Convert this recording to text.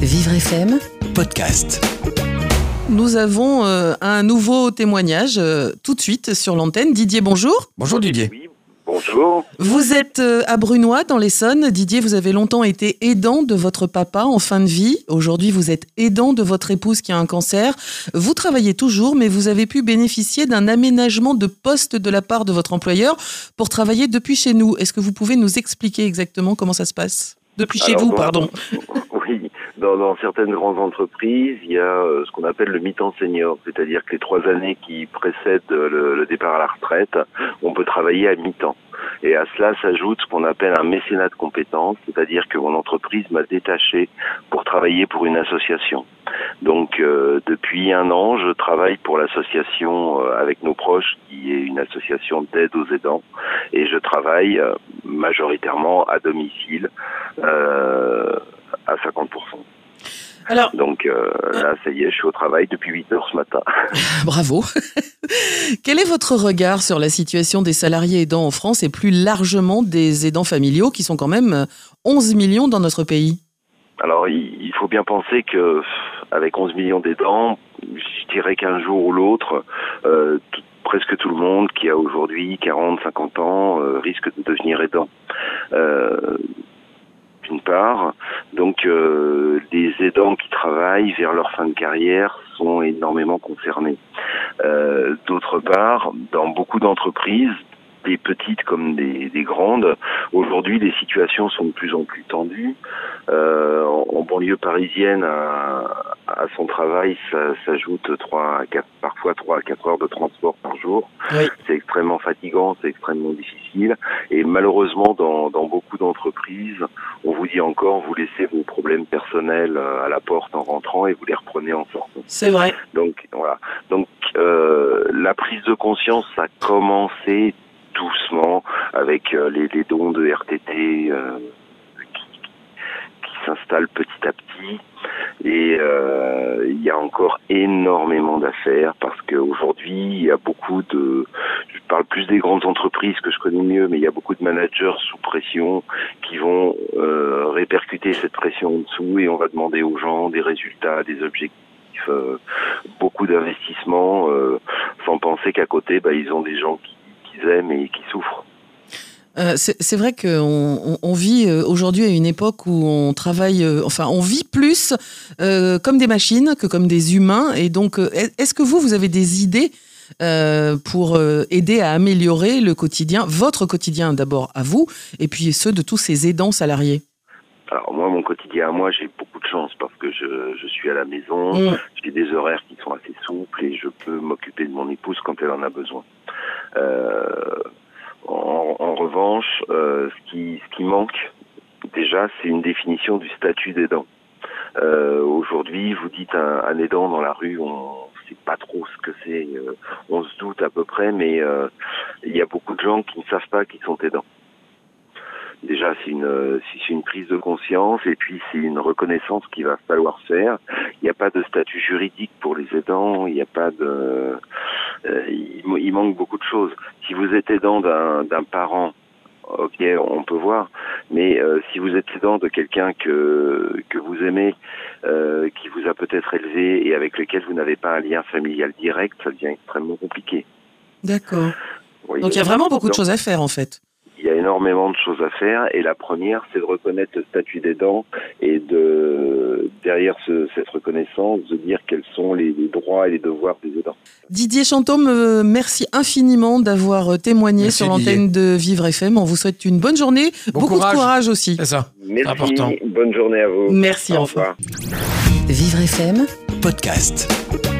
Vivre FM, podcast. nous avons euh, un nouveau témoignage euh, tout de suite sur l'antenne. Didier, bonjour. Bonjour Didier. Oui, bonjour. Vous êtes euh, à Brunois, dans l'Essonne. Didier, vous avez longtemps été aidant de votre papa en fin de vie. Aujourd'hui, vous êtes aidant de votre épouse qui a un cancer. Vous travaillez toujours, mais vous avez pu bénéficier d'un aménagement de poste de la part de votre employeur pour travailler depuis chez nous. Est-ce que vous pouvez nous expliquer exactement comment ça se passe? Depuis chez Alors, vous, pardon. dans, certaines grandes entreprises, il y a euh, ce qu'on appelle le mi-temps senior, c'est-à-dire que les trois années qui précèdent le, départ à la retraite, on peut travailler à mi-temps. Et à cela s'ajoute ce qu'on appelle un mécénat de compétences, c'est-à-dire que mon entreprise m'a détaché pour travailler pour une association. Donc euh, depuis un an, je travaille pour l'association euh, avec nos proches, qui est une association d'aide aux aidants, et je travaille majoritairement à domicile. à 50%. Alors, Donc euh, là, ça y est, je suis au travail depuis 8 heures ce matin. bravo. Quel est votre regard sur la situation des salariés aidants en France et plus largement des aidants familiaux qui sont quand même euh, 11 millions dans notre pays? Alors, il faut bien penser que avec 11 millions d'aidants, je dirais qu'un jour ou l'autre, euh, presque tout le monde qui a aujourd'hui 40, 50 ans euh, risque de devenir aidant. Euh, d'une part, donc euh, les aidants qui travaillent vers leur fin de carrière sont énormément concernés. Euh, D'autre part, dans beaucoup d'entreprises, des petites comme des, des grandes, aujourd'hui les situations sont de plus en plus tendues. Euh, en, en banlieue parisienne, à son travail, ça s'ajoute trois à quatre, parfois trois à quatre heures de transport par jour. Oui. C'est extrêmement fatigant, c'est extrêmement difficile. Et malheureusement, dans, dans beaucoup d'entreprises, on vous dit encore, vous laissez vos problèmes personnels euh, à la porte en rentrant et vous les reprenez en sortant. C'est vrai. Donc voilà. Donc euh, la prise de conscience a commencé doucement avec euh, les, les dons de RTT euh, s'installent petit à petit. Et euh, il y a encore énormément d'affaires parce qu'aujourd'hui il y a beaucoup de, je parle plus des grandes entreprises que je connais mieux, mais il y a beaucoup de managers sous pression qui vont euh, répercuter cette pression en dessous et on va demander aux gens des résultats, des objectifs euh, beaucoup d'investissements, euh, sans penser qu'à côté, bah, ils ont des gens qui- qu'ils aiment et qui souffrent. Euh, c'est vrai qu'on on, on vit euh, aujourd'hui à une époque où on travaille, euh, enfin, on vit plus euh, comme des machines que comme des humains. Et donc, est- est-ce que vous, vous avez des idées pour aider à améliorer le quotidien, votre quotidien d'abord à vous, et puis ceux de tous ces aidants salariés? Alors moi, mon quotidien à moi, j'ai beaucoup de chance parce que je, je suis à la maison, Mm. j'ai des horaires qui sont assez souples et je peux m'occuper de mon épouse quand elle en a besoin. Euh, revanche, euh, ce, qui, ce qui manque, déjà, c'est une définition du statut d'aidant. Euh, Aujourd'hui, vous dites un, aidant dans la rue, on sait pas trop ce que c'est, euh, on se doute à peu près, mais euh, il y a beaucoup de gens qui ne savent pas qu'ils sont aidants. Déjà, c'est une, prise de conscience et puis c'est une reconnaissance qu'il va falloir faire. Il n'y a pas de statut juridique pour les aidants, il n'y a pas de, il, manque beaucoup de choses. Si vous êtes aidant d'un parent, ok, on peut voir, mais euh, si vous êtes aidant de quelqu'un que que vous aimez, euh, qui vous a peut-être élevé et avec lequel vous n'avez pas un lien familial direct, ça devient extrêmement compliqué. D'accord. Donc il y a vraiment beaucoup de choses à faire en fait. Énormément de choses à faire et la première, c'est de reconnaître le statut d'aidant et de derrière ce- cette reconnaissance, de dire quels sont les, les droits et les devoirs des aidants. Didier Chantôme, euh, merci infiniment d'avoir euh, témoigné Merci, sur l'antenne de Vivre FM. On vous souhaite une bonne journée, Bon beaucoup courage. de courage aussi. C'est ça. Merci, important. bonne journée à vous. Merci Au enfin. revoir. Vivre FM Podcast.